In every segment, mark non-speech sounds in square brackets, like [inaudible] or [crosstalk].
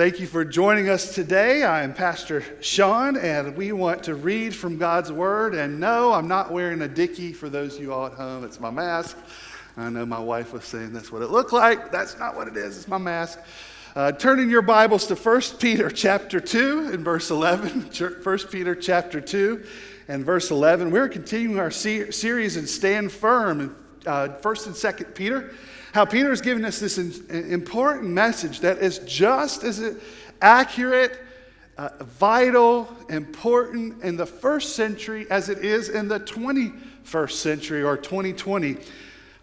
Thank you for joining us today. I am Pastor Sean, and we want to read from God's Word. And no, I'm not wearing a dicky for those of you all at home. It's my mask. I know my wife was saying that's what it looked like. That's not what it is, it's my mask. Uh, turn in your Bibles to 1 Peter chapter 2 and verse 11. [laughs] 1 Peter chapter 2 and verse 11. We're continuing our series and stand firm in uh, 1st and 2nd Peter how Peter is giving us this important message that is just as accurate, uh, vital, important in the first century as it is in the 21st century or 2020.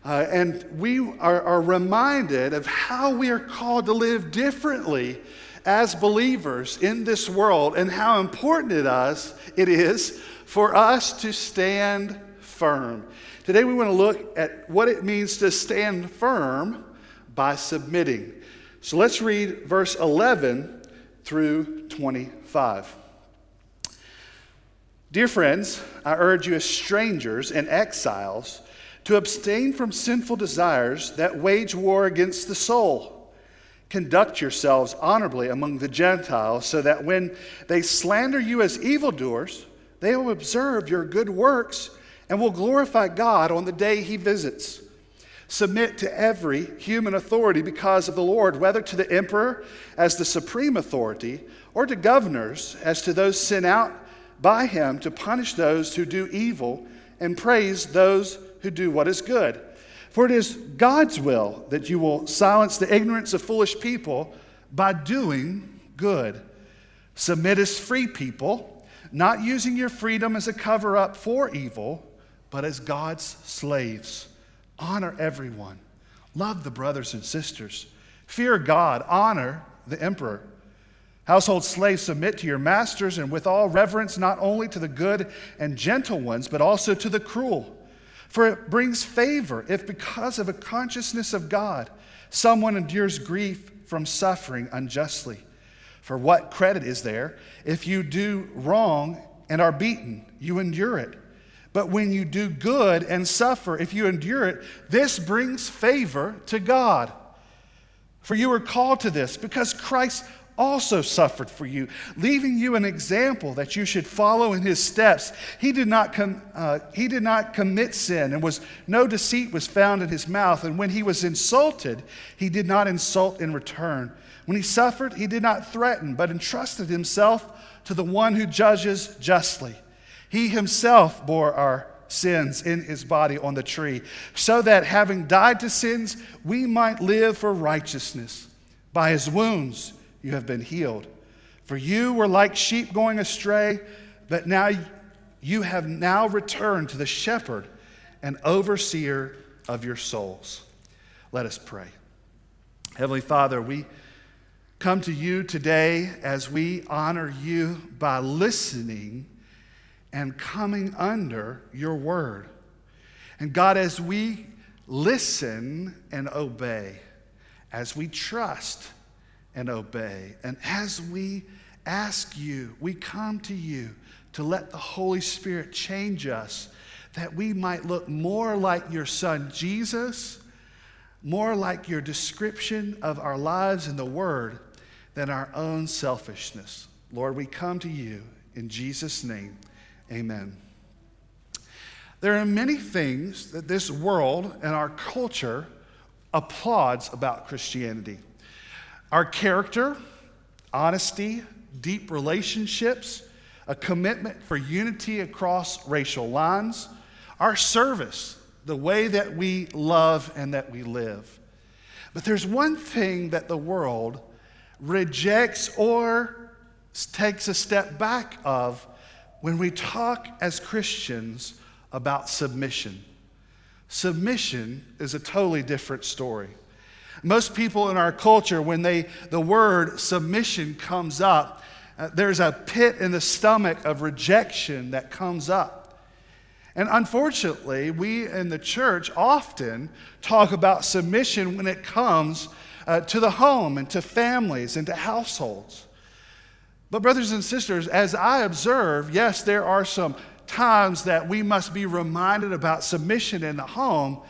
Uh, and we are, are reminded of how we are called to live differently as believers in this world and how important it, us, it is for us to stand firm. Today we want to look at what it means to stand firm by submitting. So let's read verse 11 through 25. Dear friends, I urge you as strangers and exiles to abstain from sinful desires that wage war against the soul. Conduct yourselves honorably among the Gentiles, so that when they slander you as evildoers, they will observe your good works and will glorify God on the day he visits. Submit to every human authority because of the Lord, whether to the emperor as the supreme authority or to governors as to those sent out by him to punish those who do evil and praise those who do what is good. For it is God's will that you will silence the ignorance of foolish people by doing good. Submit as free people, not using your freedom as a cover up for evil but as God's slaves. Honor everyone. Love the brothers and sisters. Fear God. Honor the emperor. Household slaves, submit to your masters and with all reverence, not only to the good and gentle ones, but also to the cruel. For it brings favor if, because of a consciousness of God, someone endures grief from suffering unjustly. For what credit is there if you do wrong and are beaten? You endure it. But when you do good and suffer, if you endure it, this brings favor to God. For you were called to this because Christ also suffered for you, leaving you an example that you should follow in his steps. He did not, com- uh, he did not commit sin, and was no deceit was found in his mouth. And when he was insulted, he did not insult in return. When he suffered, he did not threaten, but entrusted himself to the one who judges justly. He himself bore our sins in his body on the tree, so that having died to sins, we might live for righteousness. By his wounds you have been healed. For you were like sheep going astray, but now you have now returned to the shepherd and overseer of your souls. Let us pray. Heavenly Father, we come to you today as we honor you by listening and coming under your word. And God, as we listen and obey, as we trust and obey, and as we ask you, we come to you to let the Holy Spirit change us that we might look more like your Son Jesus, more like your description of our lives in the Word than our own selfishness. Lord, we come to you in Jesus' name. Amen. There are many things that this world and our culture applauds about Christianity our character, honesty, deep relationships, a commitment for unity across racial lines, our service, the way that we love and that we live. But there's one thing that the world rejects or takes a step back of when we talk as Christians about submission. Submission is a totally different story. Most people in our culture, when they, the word submission comes up, uh, there's a pit in the stomach of rejection that comes up. And unfortunately, we in the church often talk about submission when it comes uh, to the home and to families and to households. But, brothers and sisters, as I observe, yes, there are some times that we must be reminded about submission in the home.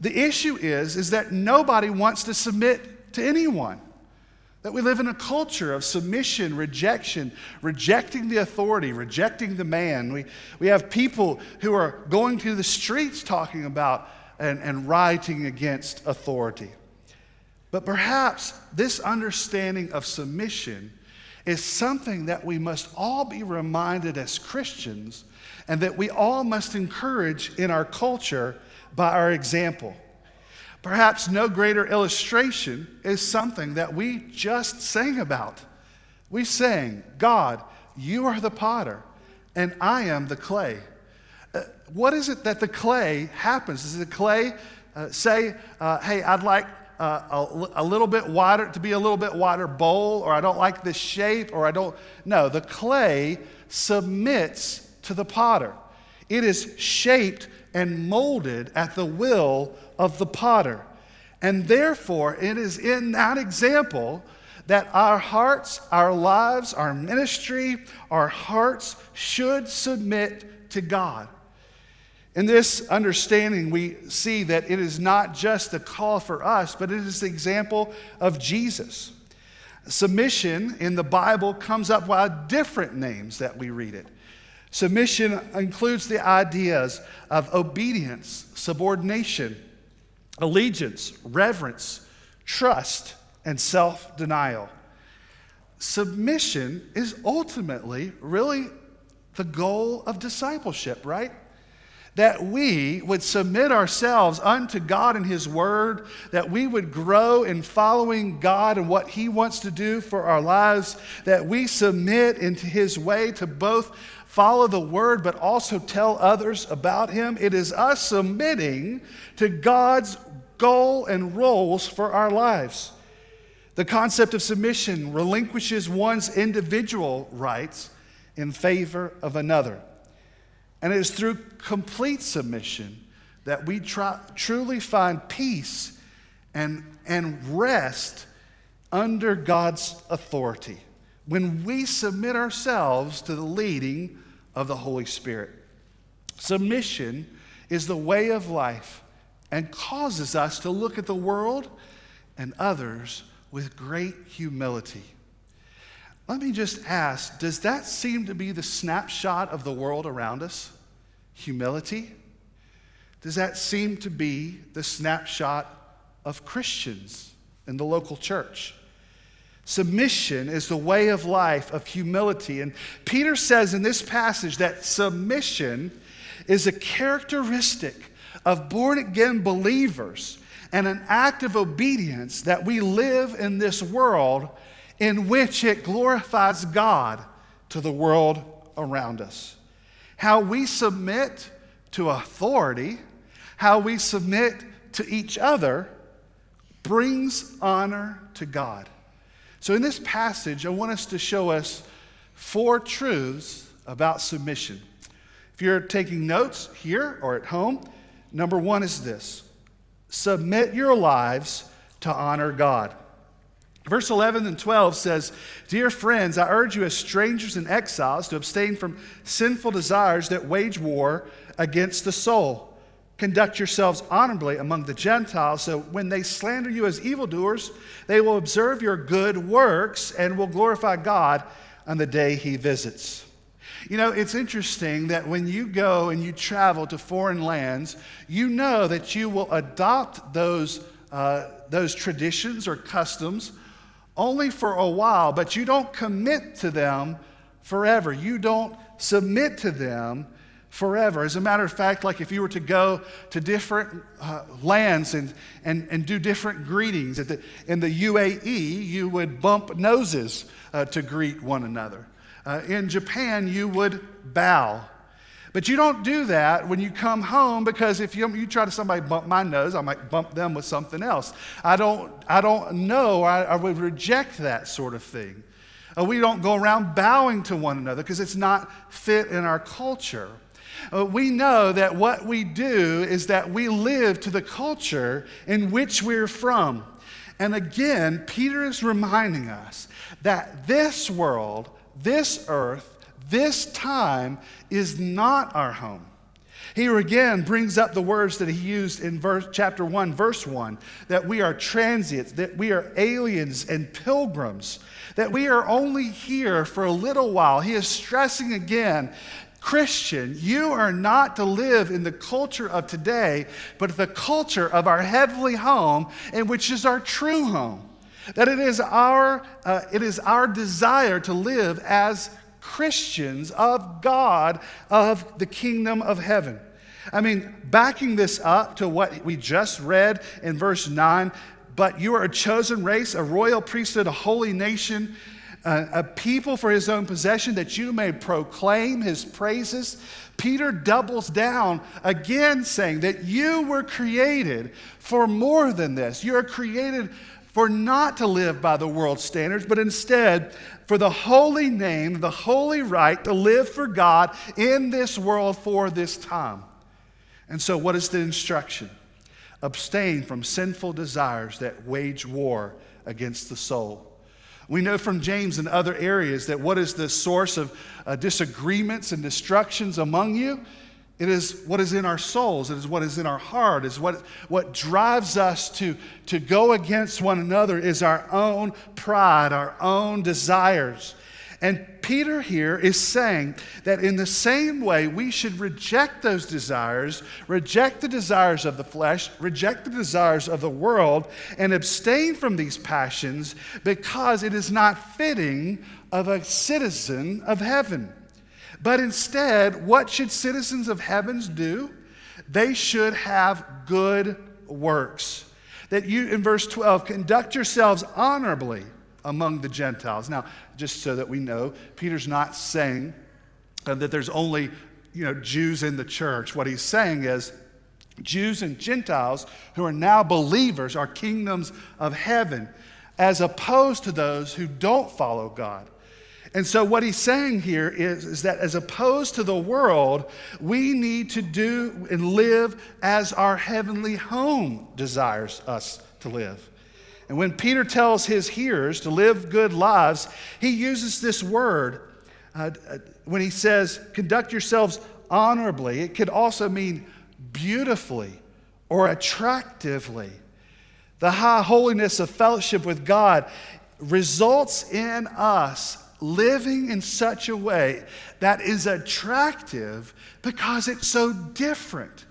The issue is, is that nobody wants to submit to anyone. That we live in a culture of submission, rejection, rejecting the authority, rejecting the man. We, we have people who are going through the streets talking about and, and rioting against authority. But perhaps this understanding of submission is something that we must all be reminded as Christians and that we all must encourage in our culture by our example. Perhaps no greater illustration is something that we just sang about. We sang, God, you are the potter, and I am the clay. Uh, what is it that the clay happens? Does the clay uh, say, uh, hey, I'd like uh, a, a, little bit wider, to be a little bit wider bowl, or I don't like this shape, or I don't. No, the clay submits to the potter. It is shaped and molded at the will of the potter. And therefore, it is in that example that our hearts, our lives, our ministry, our hearts should submit to God. In this understanding, we see that it is not just a call for us, but it is the example of Jesus. Submission in the Bible comes up by different names that we read it. Submission includes the ideas of obedience, subordination, allegiance, reverence, trust, and self denial. Submission is ultimately really the goal of discipleship, right? That we would submit ourselves unto God and His Word, that we would grow in following God and what He wants to do for our lives, that we submit into His way to both follow the word, but also tell others about him. It is us submitting to God's goal and roles for our lives. The concept of submission relinquishes one's individual rights in favor of another. And it is through complete submission that we try, truly find peace and, and rest under God's authority. When we submit ourselves to the leading of the Holy Spirit. Submission is the way of life and causes us to look at the world and others with great humility. Let me just ask does that seem to be the snapshot of the world around us? Humility? Does that seem to be the snapshot of Christians in the local church? Submission is the way of life of humility. And Peter says in this passage that submission is a characteristic of born again believers and an act of obedience that we live in this world in which it glorifies God to the world around us. How we submit to authority, how we submit to each other, brings honor to God. So, in this passage, I want us to show us four truths about submission. If you're taking notes here or at home, number one is this submit your lives to honor God. Verse 11 and 12 says, Dear friends, I urge you as strangers and exiles to abstain from sinful desires that wage war against the soul. Conduct yourselves honorably among the Gentiles, so when they slander you as evildoers, they will observe your good works and will glorify God on the day he visits. You know, it's interesting that when you go and you travel to foreign lands, you know that you will adopt those, uh, those traditions or customs only for a while, but you don't commit to them forever. You don't submit to them forever. As a matter of fact, like if you were to go to different uh, lands and, and, and do different greetings, the, in the UAE, you would bump noses uh, to greet one another. Uh, in Japan, you would bow. But you don't do that when you come home because if you, you try to somebody bump my nose, I might bump them with something else. I don't, I don't know. I, I would reject that sort of thing. Uh, we don't go around bowing to one another because it's not fit in our culture. Uh, we know that what we do is that we live to the culture in which we're from. And again, Peter is reminding us that this world, this earth, this time is not our home. He again brings up the words that he used in verse, chapter 1, verse 1 that we are transients, that we are aliens and pilgrims, that we are only here for a little while. He is stressing again Christian, you are not to live in the culture of today, but the culture of our heavenly home, and which is our true home. That it is our, uh, it is our desire to live as Christians of God, of the kingdom of heaven. I mean, backing this up to what we just read in verse 9, but you are a chosen race, a royal priesthood, a holy nation, uh, a people for his own possession, that you may proclaim his praises. Peter doubles down again, saying that you were created for more than this. You are created for not to live by the world's standards, but instead for the holy name, the holy right to live for God in this world for this time. And so, what is the instruction? Abstain from sinful desires that wage war against the soul. We know from James and other areas that what is the source of uh, disagreements and destructions among you? It is what is in our souls. It is what is in our heart. It is what, what drives us to, to go against one another is our own pride, our own desires. And Peter here is saying that in the same way, we should reject those desires, reject the desires of the flesh, reject the desires of the world, and abstain from these passions because it is not fitting of a citizen of heaven. But instead, what should citizens of heavens do? They should have good works. That you, in verse 12, conduct yourselves honorably among the Gentiles. Now, just so that we know, Peter's not saying uh, that there's only you know, Jews in the church. What he's saying is Jews and Gentiles who are now believers are kingdoms of heaven, as opposed to those who don't follow God. And so, what he's saying here is, is that as opposed to the world, we need to do and live as our heavenly home desires us to live. And when Peter tells his hearers to live good lives, he uses this word uh, uh when he says, conduct yourselves honorably. It could also mean beautifully or attractively. The high holiness of fellowship with God results in us living in such a way that is attractive because it's so different,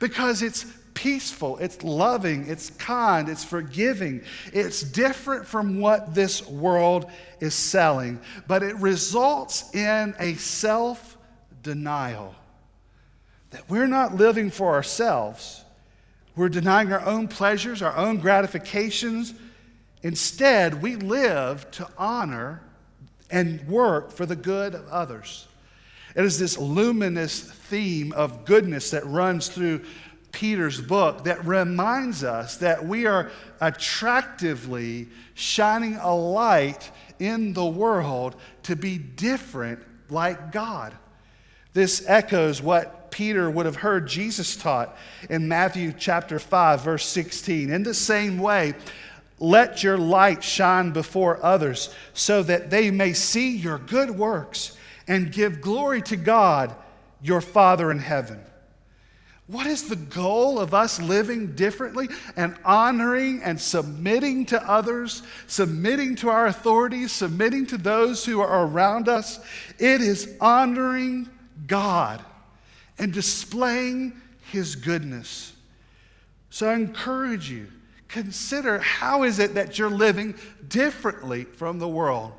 because it's peaceful, it's loving, it's kind, it's forgiving. It's different from what this world is selling, but it results in a self denial that we're not living for ourselves. We're denying our own pleasures, our own gratifications. Instead, we live to honor and work for the good of others. It is this luminous theme of goodness that runs through Peter's book that reminds us that we are attractively shining a light in the world to be different like God. This echoes what Peter would have heard Jesus taught in Matthew chapter 5 verse 16. In the same way, let your light shine before others so that they may see your good works and give glory to God, your Father in heaven. What is the goal of us living differently and honoring and submitting to others, submitting to our authorities, submitting to those who are around us? It is honoring God and displaying His goodness. So I encourage you consider how is it that you're living differently from the world?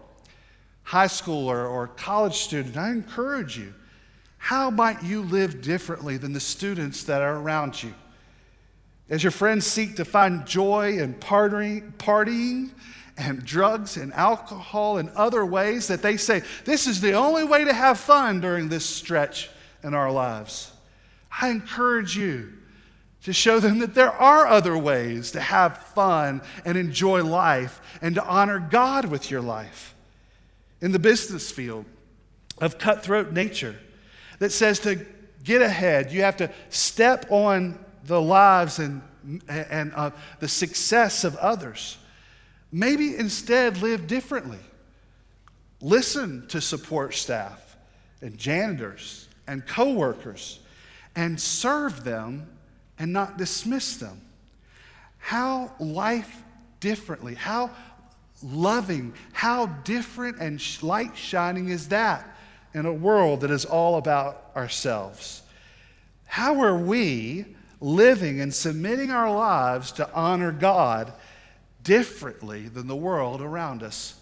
High schooler or college student, I encourage you. How might you live differently than the students that are around you? As your friends seek to find joy in partying, partying and drugs and alcohol and other ways that they say, this is the only way to have fun during this stretch in our lives. I encourage you to show them that there are other ways to have fun and enjoy life and to honor God with your life. In the business field of cutthroat nature, that says to get ahead, you have to step on the lives and, and uh, the success of others. Maybe instead live differently. Listen to support staff and janitors and coworkers and serve them and not dismiss them. How life differently, how loving, how different and light shining is that in a world that is all about ourselves? How are we living and submitting our lives to honor God differently than the world around us?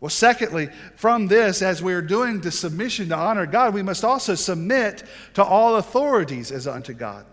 Well, secondly, from this, as we are doing the submission to honor God, we must also submit to all authorities as unto God.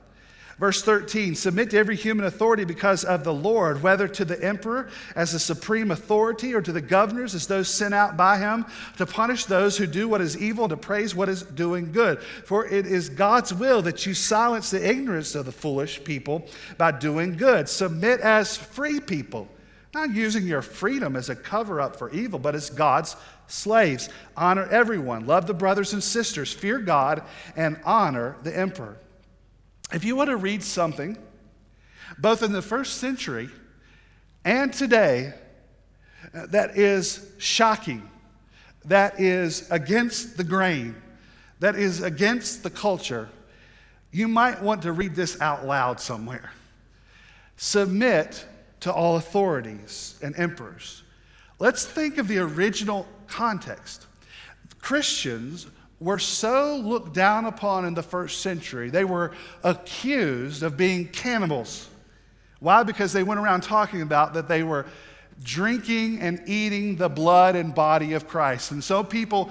Verse 13 Submit to every human authority because of the Lord, whether to the emperor as the supreme authority or to the governors as those sent out by him to punish those who do what is evil to praise what is doing good. For it is God's will that you silence the ignorance of the foolish people by doing good. Submit as free people, not using your freedom as a cover up for evil, but as God's slaves. Honor everyone, love the brothers and sisters, fear God, and honor the emperor. If you want to read something, both in the first century and today, uh, that is shocking, that is against the grain, that is against the culture, you might want to read this out loud somewhere. Submit to all authorities and emperors. Let's think of the original context. Christians were so looked down upon in the first century. They were accused of being cannibals. Why? Because they went around talking about that they were drinking and eating the blood and body of Christ. And so people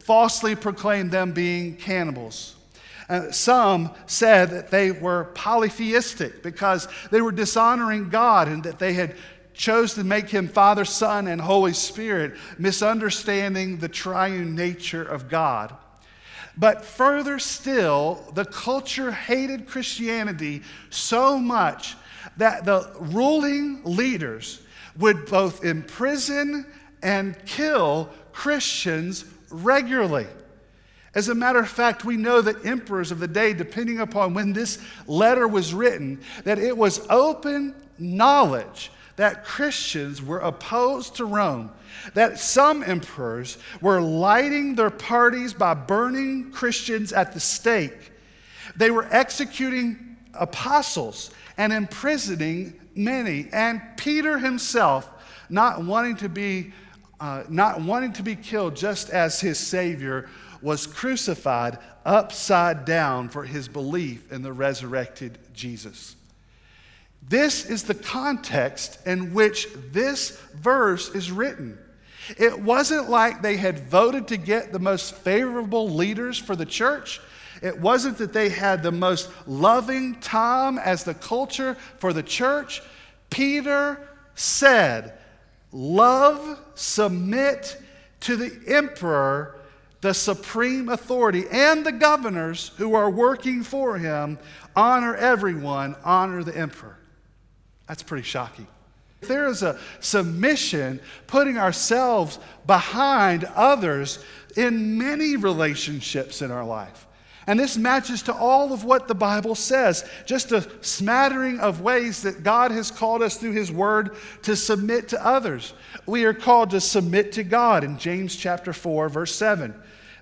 falsely proclaimed them being cannibals. Uh, some said that they were polytheistic because they were dishonoring God and that they had chose to make him Father, Son, and Holy Spirit, misunderstanding the triune nature of God. But further still, the culture hated Christianity so much that the ruling leaders would both imprison and kill Christians regularly. As a matter of fact, we know that emperors of the day, depending upon when this letter was written, that it was open knowledge that Christians were opposed to Rome, that some emperors were lighting their parties by burning Christians at the stake. They were executing apostles and imprisoning many. And Peter himself, not wanting to be, uh, not wanting to be killed just as his Savior, was crucified upside down for his belief in the resurrected Jesus. This is the context in which this verse is written. It wasn't like they had voted to get the most favorable leaders for the church. It wasn't that they had the most loving time as the culture for the church. Peter said, Love, submit to the emperor, the supreme authority, and the governors who are working for him. Honor everyone, honor the emperor. That's pretty shocking. There is a submission, putting ourselves behind others in many relationships in our life. And this matches to all of what the Bible says, just a smattering of ways that God has called us through His Word to submit to others. We are called to submit to God in James chapter 4, verse 7.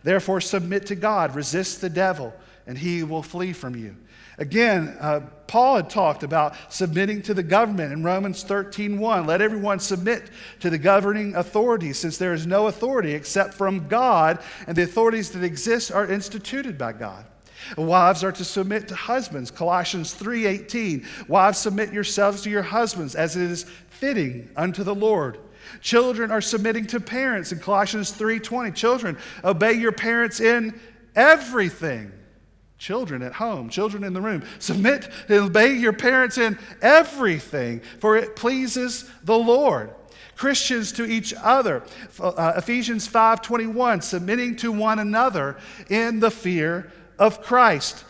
Therefore, submit to God, resist the devil, and he will flee from you. Again, uh, Paul had talked about submitting to the government in Romans 13:1. Let everyone submit to the governing authorities, since there is no authority except from God, and the authorities that exist are instituted by God. Wives are to submit to husbands. Colossians 3:18. Wives, submit yourselves to your husbands as it is fitting unto the Lord. Children are submitting to parents in Colossians 3:20. Children, obey your parents in everything Children at home, children in the room, submit and obey your parents in everything, for it pleases the Lord. Christians to each other. Uh, Ephesians 5:21, submitting to one another in the fear of Christ.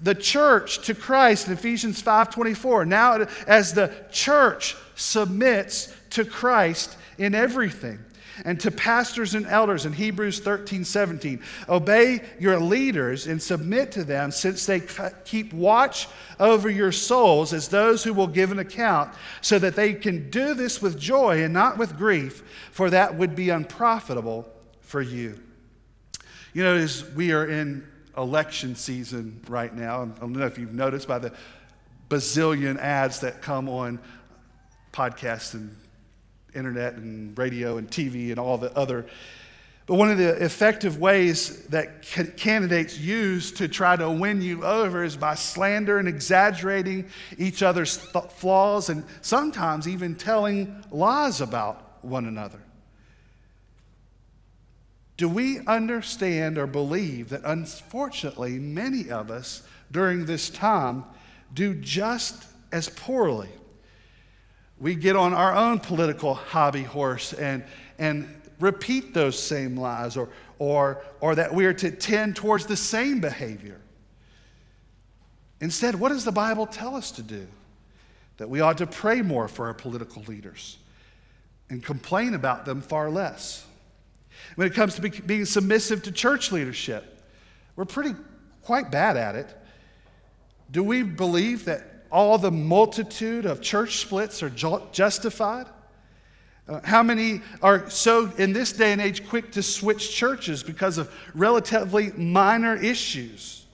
The church to Christ in Ephesians 5:24. Now as the church submits to Christ in everything and to pastors and elders in Hebrews 13, 17. Obey your leaders and submit to them, since they keep watch over your souls as those who will give an account, so that they can do this with joy and not with grief, for that would be unprofitable for you. You know, as we are in election season right now. I don't know if you've noticed by the bazillion ads that come on podcasts and internet and radio and TV and all the other. But one of the effective ways that candidates use to try to win you over is by slander and exaggerating each other's th- flaws and sometimes even telling lies about one another. Do we understand or believe that unfortunately many of us during this time do just as poorly? We get on our own political hobby horse and, and repeat those same lies or, or, or that we are to tend towards the same behavior. Instead, what does the Bible tell us to do? That we ought to pray more for our political leaders and complain about them far less. When it comes to be, being submissive to church leadership, we're pretty quite bad at it. Do we believe that all the multitude of church splits are justified? Uh, how many are so, in this day and age, quick to switch churches because of relatively minor issues?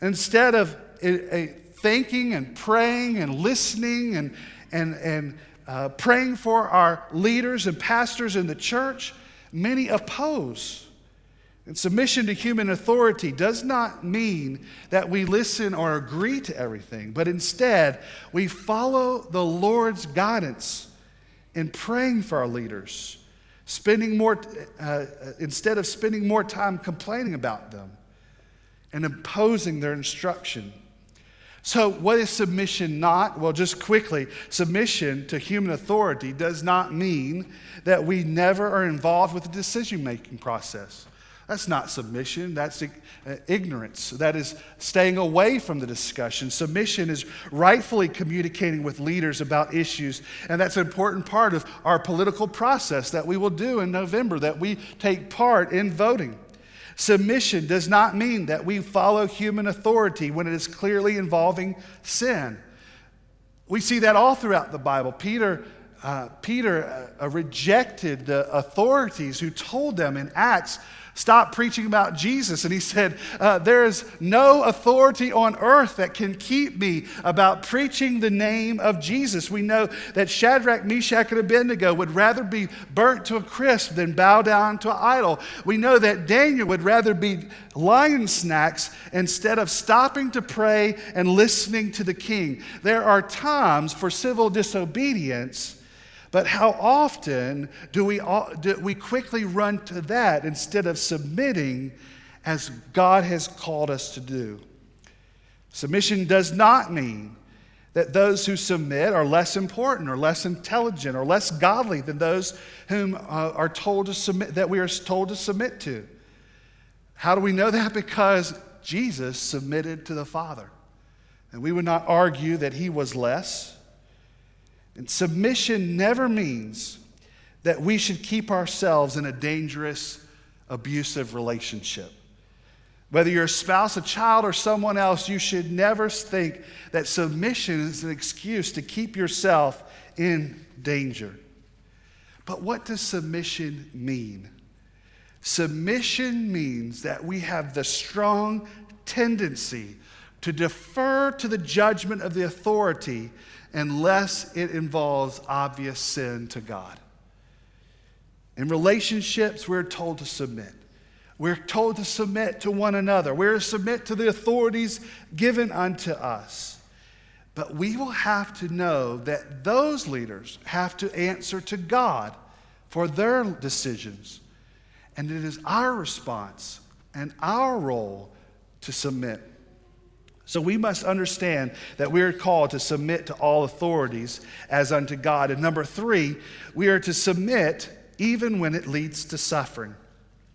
Instead of a, a thinking and praying and listening and, and, and uh, praying for our leaders and pastors in the church, many oppose. And submission to human authority does not mean that we listen or agree to everything, but instead we follow the Lord's guidance in praying for our leaders, spending more, uh, instead of spending more time complaining about them and imposing their instruction. So, what is submission not? Well, just quickly, submission to human authority does not mean that we never are involved with the decision making process. That's not submission, that's uh, ignorance. That is staying away from the discussion. Submission is rightfully communicating with leaders about issues, and that's an important part of our political process that we will do in November, that we take part in voting. Submission does not mean that we follow human authority when it is clearly involving sin. We see that all throughout the Bible. Peter, uh, Peter uh, rejected the authorities who told them in Acts Stop preaching about Jesus. And he said, uh, There is no authority on earth that can keep me about preaching the name of Jesus. We know that Shadrach, Meshach, and Abednego would rather be burnt to a crisp than bow down to an idol. We know that Daniel would rather be lion snacks instead of stopping to pray and listening to the king. There are times for civil disobedience but how often do we, do we quickly run to that instead of submitting as God has called us to do? Submission does not mean that those who submit are less important or less intelligent or less godly than those whom uh, are told to submit that we are told to submit to. How do we know that? [laughs] Because Jesus submitted to the Father. And we would not argue that he was less and submission never means that we should keep ourselves in a dangerous, abusive relationship. Whether you're a spouse, a child, or someone else, you should never think that submission is an excuse to keep yourself in danger. But what does submission mean? Submission means that we have the strong tendency to defer to the judgment of the authority unless it involves obvious sin to God. In relationships, we're told to submit. We're told to submit to one another. We're to submit to the authorities given unto us. But we will have to know that those leaders have to answer to God for their decisions. And it is our response and our role to submit. So we must understand that we are called to submit to all authorities as unto God. And number three, we are to submit even when it leads to suffering.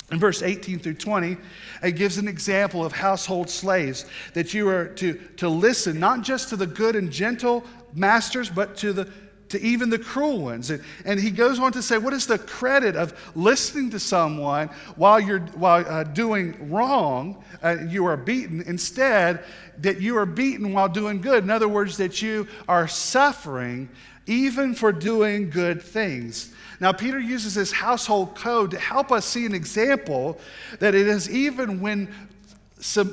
In verse 18 through 20, it gives an example of household slaves that you are to, to listen not just to the good and gentle masters, but to the to even the cruel ones. And, and he goes on to say, What is the credit of listening to someone while you're while, uh, doing wrong? Uh, you are beaten. Instead, that you are beaten while doing good. In other words, that you are suffering even for doing good things. Now, Peter uses this household code to help us see an example that it is even when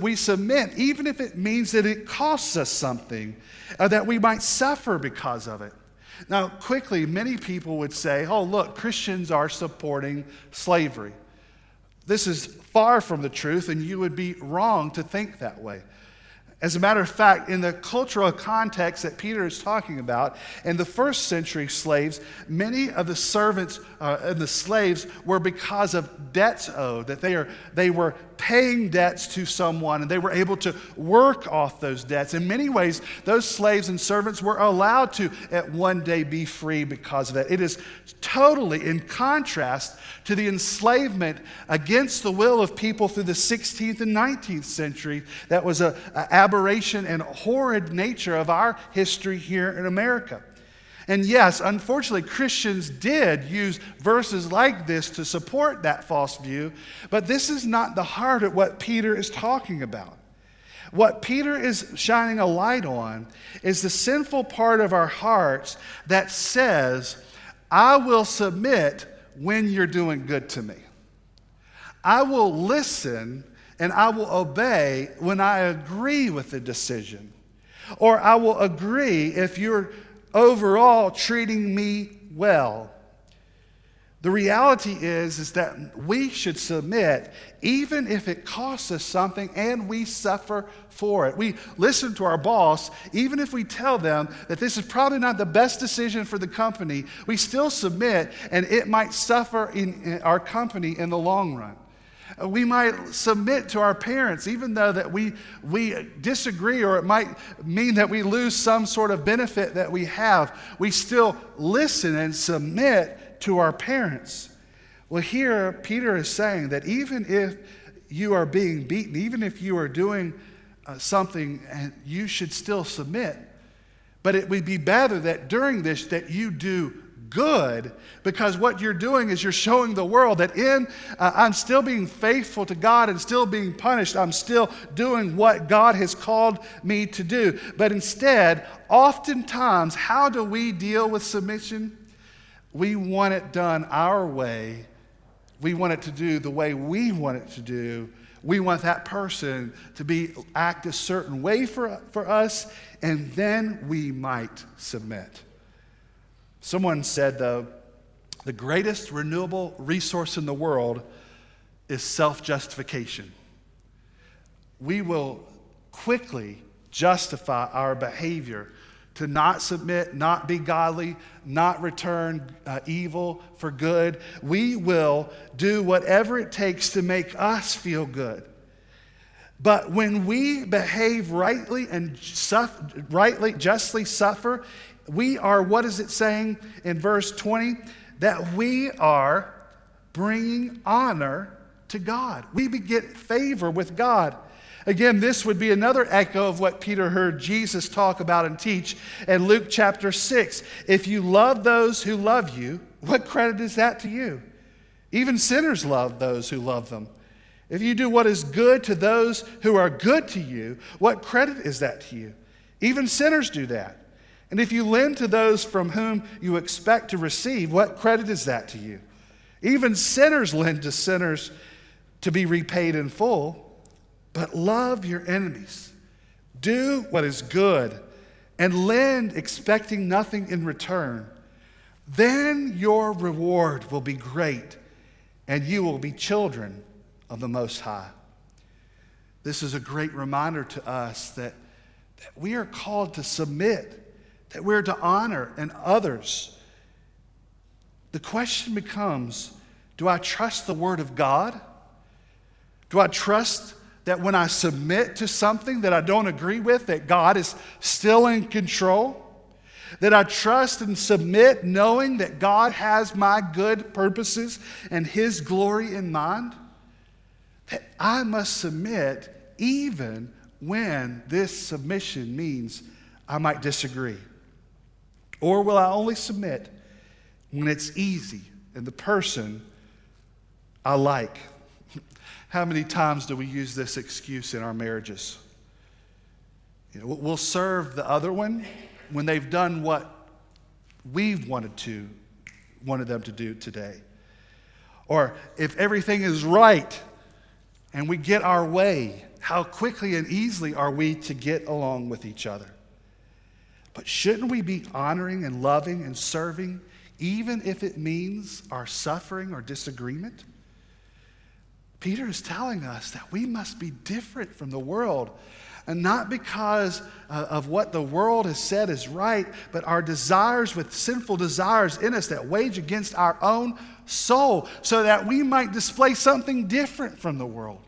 we submit, even if it means that it costs us something, or that we might suffer because of it. Now, quickly, many people would say, oh, look, Christians are supporting slavery. This is far from the truth, and you would be wrong to think that way. As a matter of fact, in the cultural context that Peter is talking about, in the first century slaves, many of the servants uh, and the slaves were because of debts owed, that they, are, they were paying debts to someone and they were able to work off those debts. In many ways, those slaves and servants were allowed to at one day be free because of that. It is totally in contrast to the enslavement against the will of people through the 16th and 19th century that was an aberration and horrid nature of our history here in America. And yes, unfortunately, Christians did use verses like this to support that false view, but this is not the heart of what Peter is talking about. What Peter is shining a light on is the sinful part of our hearts that says, I will submit when you're doing good to me. I will listen and I will obey when I agree with the decision. Or I will agree if you're overall treating me well. The reality is, is that we should submit even if it costs us something and we suffer for it. We listen to our boss, even if we tell them that this is probably not the best decision for the company, we still submit and it might suffer in, in our company in the long run. We might submit to our parents, even though that we, we disagree, or it might mean that we lose some sort of benefit that we have. We still listen and submit to our parents. Well, here, Peter is saying that even if you are being beaten, even if you are doing uh, something, you should still submit. But it would be better that during this that you do good because what you're doing is you're showing the world that in uh, I'm still being faithful to God and still being punished. I'm still doing what God has called me to do. But instead, oftentimes, how do we deal with submission? We want it done our way. We want it to do the way we want it to do. We want that person to be act a certain way for, for us, and then we might submit. Someone said, though, the greatest renewable resource in the world is self justification. We will quickly justify our behavior to not submit, not be godly, not return uh, evil for good. We will do whatever it takes to make us feel good. But when we behave rightly and rightly, justly suffer, we are, what is it saying in verse 20? That we are bringing honor to God. We get favor with God. Again, this would be another echo of what Peter heard Jesus talk about and teach in Luke chapter 6. If you love those who love you, what credit is that to you? Even sinners love those who love them. If you do what is good to those who are good to you, what credit is that to you? Even sinners do that. And if you lend to those from whom you expect to receive, what credit is that to you? Even sinners lend to sinners to be repaid in full. But love your enemies, do what is good, and lend expecting nothing in return. Then your reward will be great, and you will be children of the Most High. This is a great reminder to us that, that we are called to submit that we're to honor and others. The question becomes do I trust the Word of God? Do I trust that when I submit to something that I don't agree with, that God is still in control? That I trust and submit knowing that God has my good purposes and His glory in mind? That I must submit even when this submission means I might disagree. Or will I only submit when it's easy and the person I like? How many times do we use this excuse in our marriages? You know, we'll serve the other one when they've done what we've wanted to wanted them to do today. Or if everything is right and we get our way, how quickly and easily are we to get along with each other? But shouldn't we be honoring and loving and serving, even if it means our suffering or disagreement? Peter is telling us that we must be different from the world. And not because uh, of what the world has said is right, but our desires with sinful desires in us that wage against our own soul, so that we might display something different from the world.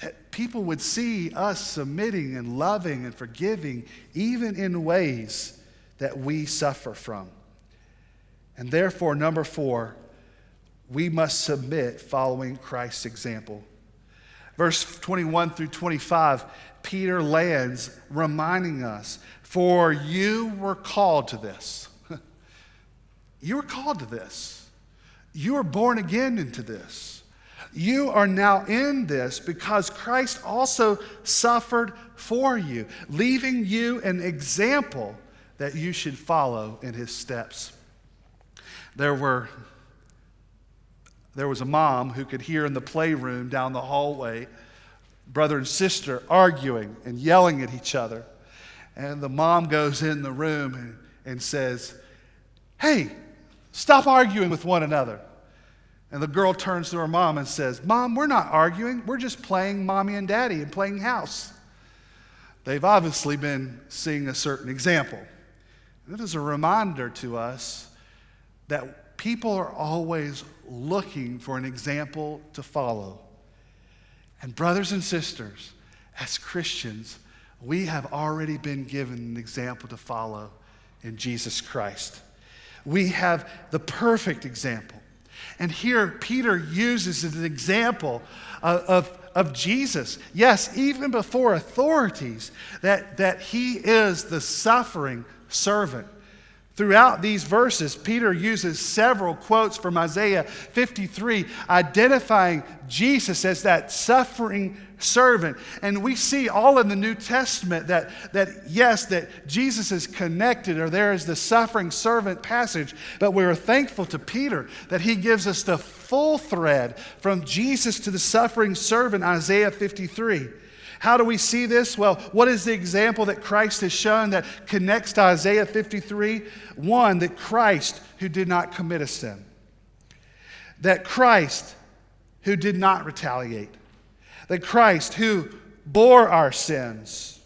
That people would see us submitting and loving and forgiving, even in ways that we suffer from. And therefore, number four, we must submit following Christ's example. Verse 21 through 25, Peter lands reminding us, For you were called to this. [laughs] you were called to this. You were born again into this. You are now in this because Christ also suffered for you, leaving you an example that you should follow in his steps. There were there was a mom who could hear in the playroom down the hallway brother and sister arguing and yelling at each other. And the mom goes in the room and, and says, Hey, stop arguing with one another. And the girl turns to her mom and says, Mom, we're not arguing. We're just playing mommy and daddy and playing house. They've obviously been seeing a certain example. It is a reminder to us that people are always looking for an example to follow. And, brothers and sisters, as Christians, we have already been given an example to follow in Jesus Christ. We have the perfect example. And here, Peter uses an example of, of, of, Jesus. Yes, even before authorities, that, that he is the suffering servant Throughout these verses, Peter uses several quotes from Isaiah 53, identifying Jesus as that suffering servant. And we see all in the New Testament that, that yes, that Jesus is connected, or there is the suffering servant passage, but we are thankful to Peter that he gives us the full thread from Jesus to the suffering servant, Isaiah 53. How do we see this? Well, what is the example that Christ has shown that connects to Isaiah 53? One, that Christ, who did not commit a sin, that Christ, who did not retaliate, that Christ, who bore our sins,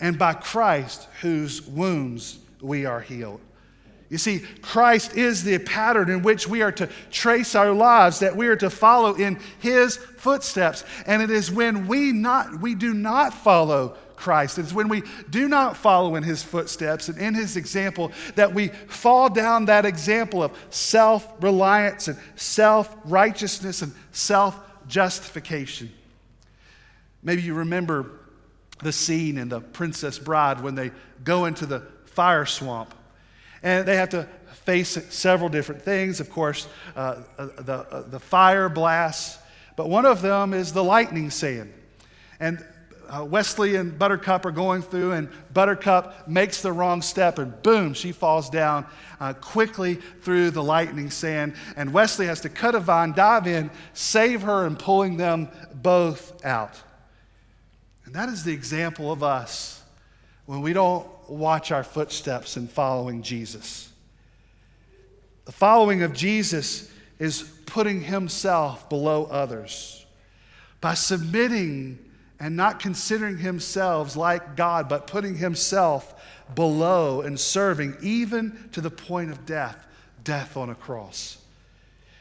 and by Christ, whose wounds we are healed. You see, Christ is the pattern in which we are to trace our lives, that we are to follow in his footsteps. And it is when we not we do not follow Christ. It's when we do not follow in his footsteps and in his example that we fall down that example of self reliance and self righteousness and self justification. Maybe you remember the scene in The Princess Bride when they go into the fire swamp and they have to face several different things. Of course, uh, uh, the, uh, the fire blasts, but one of them is the lightning sand. And uh, Westley and Buttercup are going through, and Buttercup makes the wrong step, and boom, she falls down uh, quickly through the lightning sand. And Westley has to cut a vine, dive in, save her, and pulling them both out. And that is the example of us when we don't watch our footsteps in following Jesus. The following of Jesus is putting himself below others by submitting and not considering himself like God, but putting himself below and serving even to the point of death, death on a cross.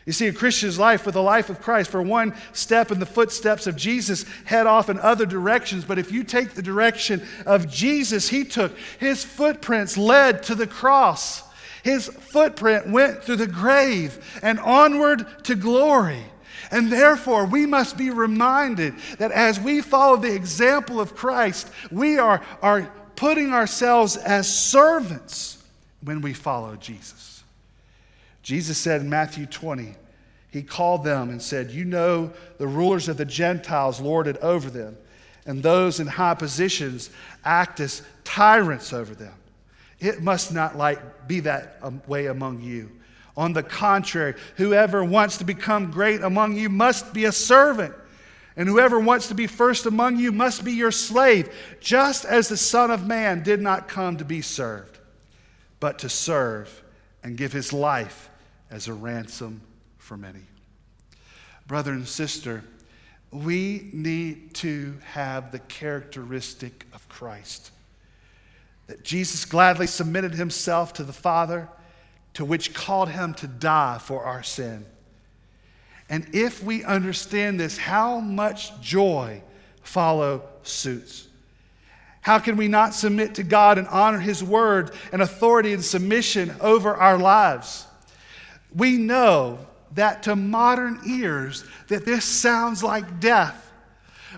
You see, a Christian's life with the life of Christ, for one step in the footsteps of Jesus, head off in other directions. But if you take the direction of Jesus, he took, his footprints led to the cross. His footprint went through the grave and onward to glory. And therefore, we must be reminded that as we follow the example of Christ, we are, are putting ourselves as servants when we follow Jesus. Jesus said in Matthew 20, He called them and said, You know the rulers of the Gentiles lord it over them, and those in high positions act as tyrants over them. It must not like be that um, way among you. On the contrary, whoever wants to become great among you must be a servant, And whoever wants to be first among you must be your slave, just as the Son of Man did not come to be served, but to serve and give his life as a ransom for many. Brother and sister, we need to have the characteristic of Christ. That Jesus gladly submitted himself to the Father, to which called him to die for our sin. And if we understand this, how much joy follow suits? How can we not submit to God and honor His word and authority and submission over our lives? We know that to modern ears that this sounds like death,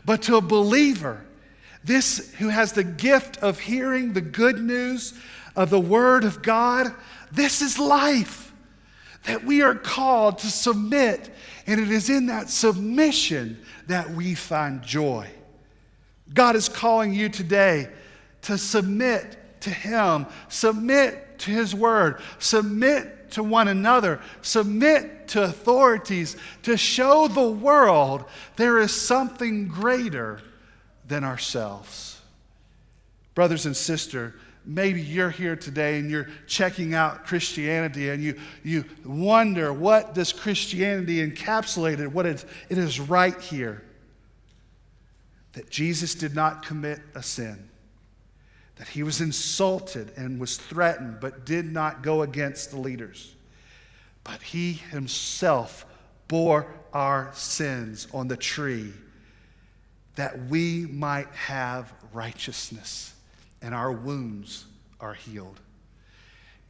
but to a believer, this who has the gift of hearing the good news of the word of God, this is life. That we are called to submit and it is in that submission that we find joy. God is calling you today to submit to Him, submit to His Word, submit to one another, submit to authorities, to show the world there is something greater than ourselves. Brothers and sisters, maybe you're here today and you're checking out Christianity and you, you wonder what does Christianity encapsulate what it, it is right here. That Jesus did not commit a sin. That he was insulted and was threatened, but did not go against the leaders. But he himself bore our sins on the tree that we might have righteousness and our wounds are healed.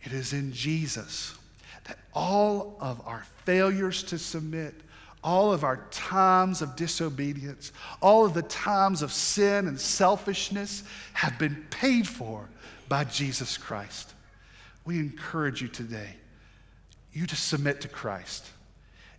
It is in Jesus that all of our failures to submit, all of our times of disobedience, all of the times of sin and selfishness have been paid for by Jesus Christ. We encourage you today, you to submit to Christ.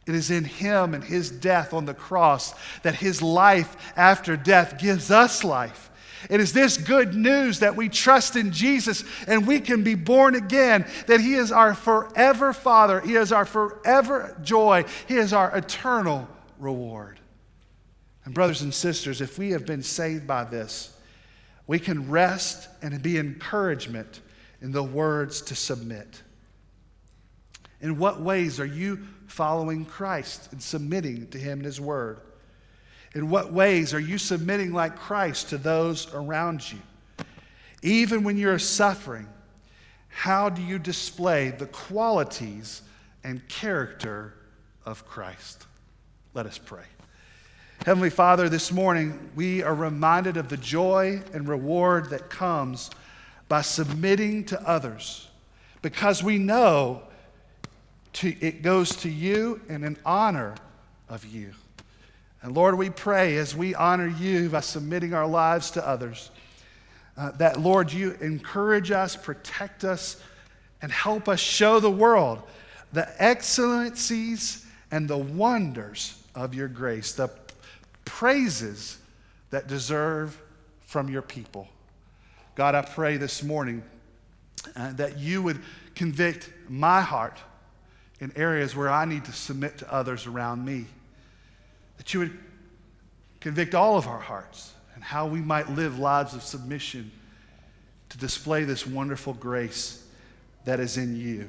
It is in Him and His death on the cross that His life after death gives us life. It is this good news that we trust in Jesus and we can be born again, that He is our forever Father, He is our forever joy, He is our eternal reward. And, brothers and sisters, if we have been saved by this, we can rest and be encouragement in the words to submit. In what ways are you following Christ and submitting to Him and His Word? In what ways are you submitting like Christ to those around you? Even when you're suffering, how do you display the qualities and character of Christ? Let us pray. Heavenly Father, this morning we are reminded of the joy and reward that comes by submitting to others because we know to, it goes to you and in honor of you. And Lord, we pray as we honor you by submitting our lives to others, uh, that, Lord, you encourage us, protect us, and help us show the world the excellencies and the wonders of your grace, the praises that deserve from your people. God, I pray this morning uh, that you would convict my heart in areas where I need to submit to others around me that you would convict all of our hearts and how we might live lives of submission to display this wonderful grace that is in you.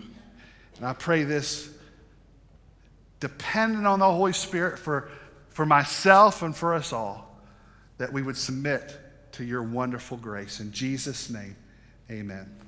And I pray this dependent on the Holy Spirit for, for myself and for us all, that we would submit to your wonderful grace. In Jesus' name, amen.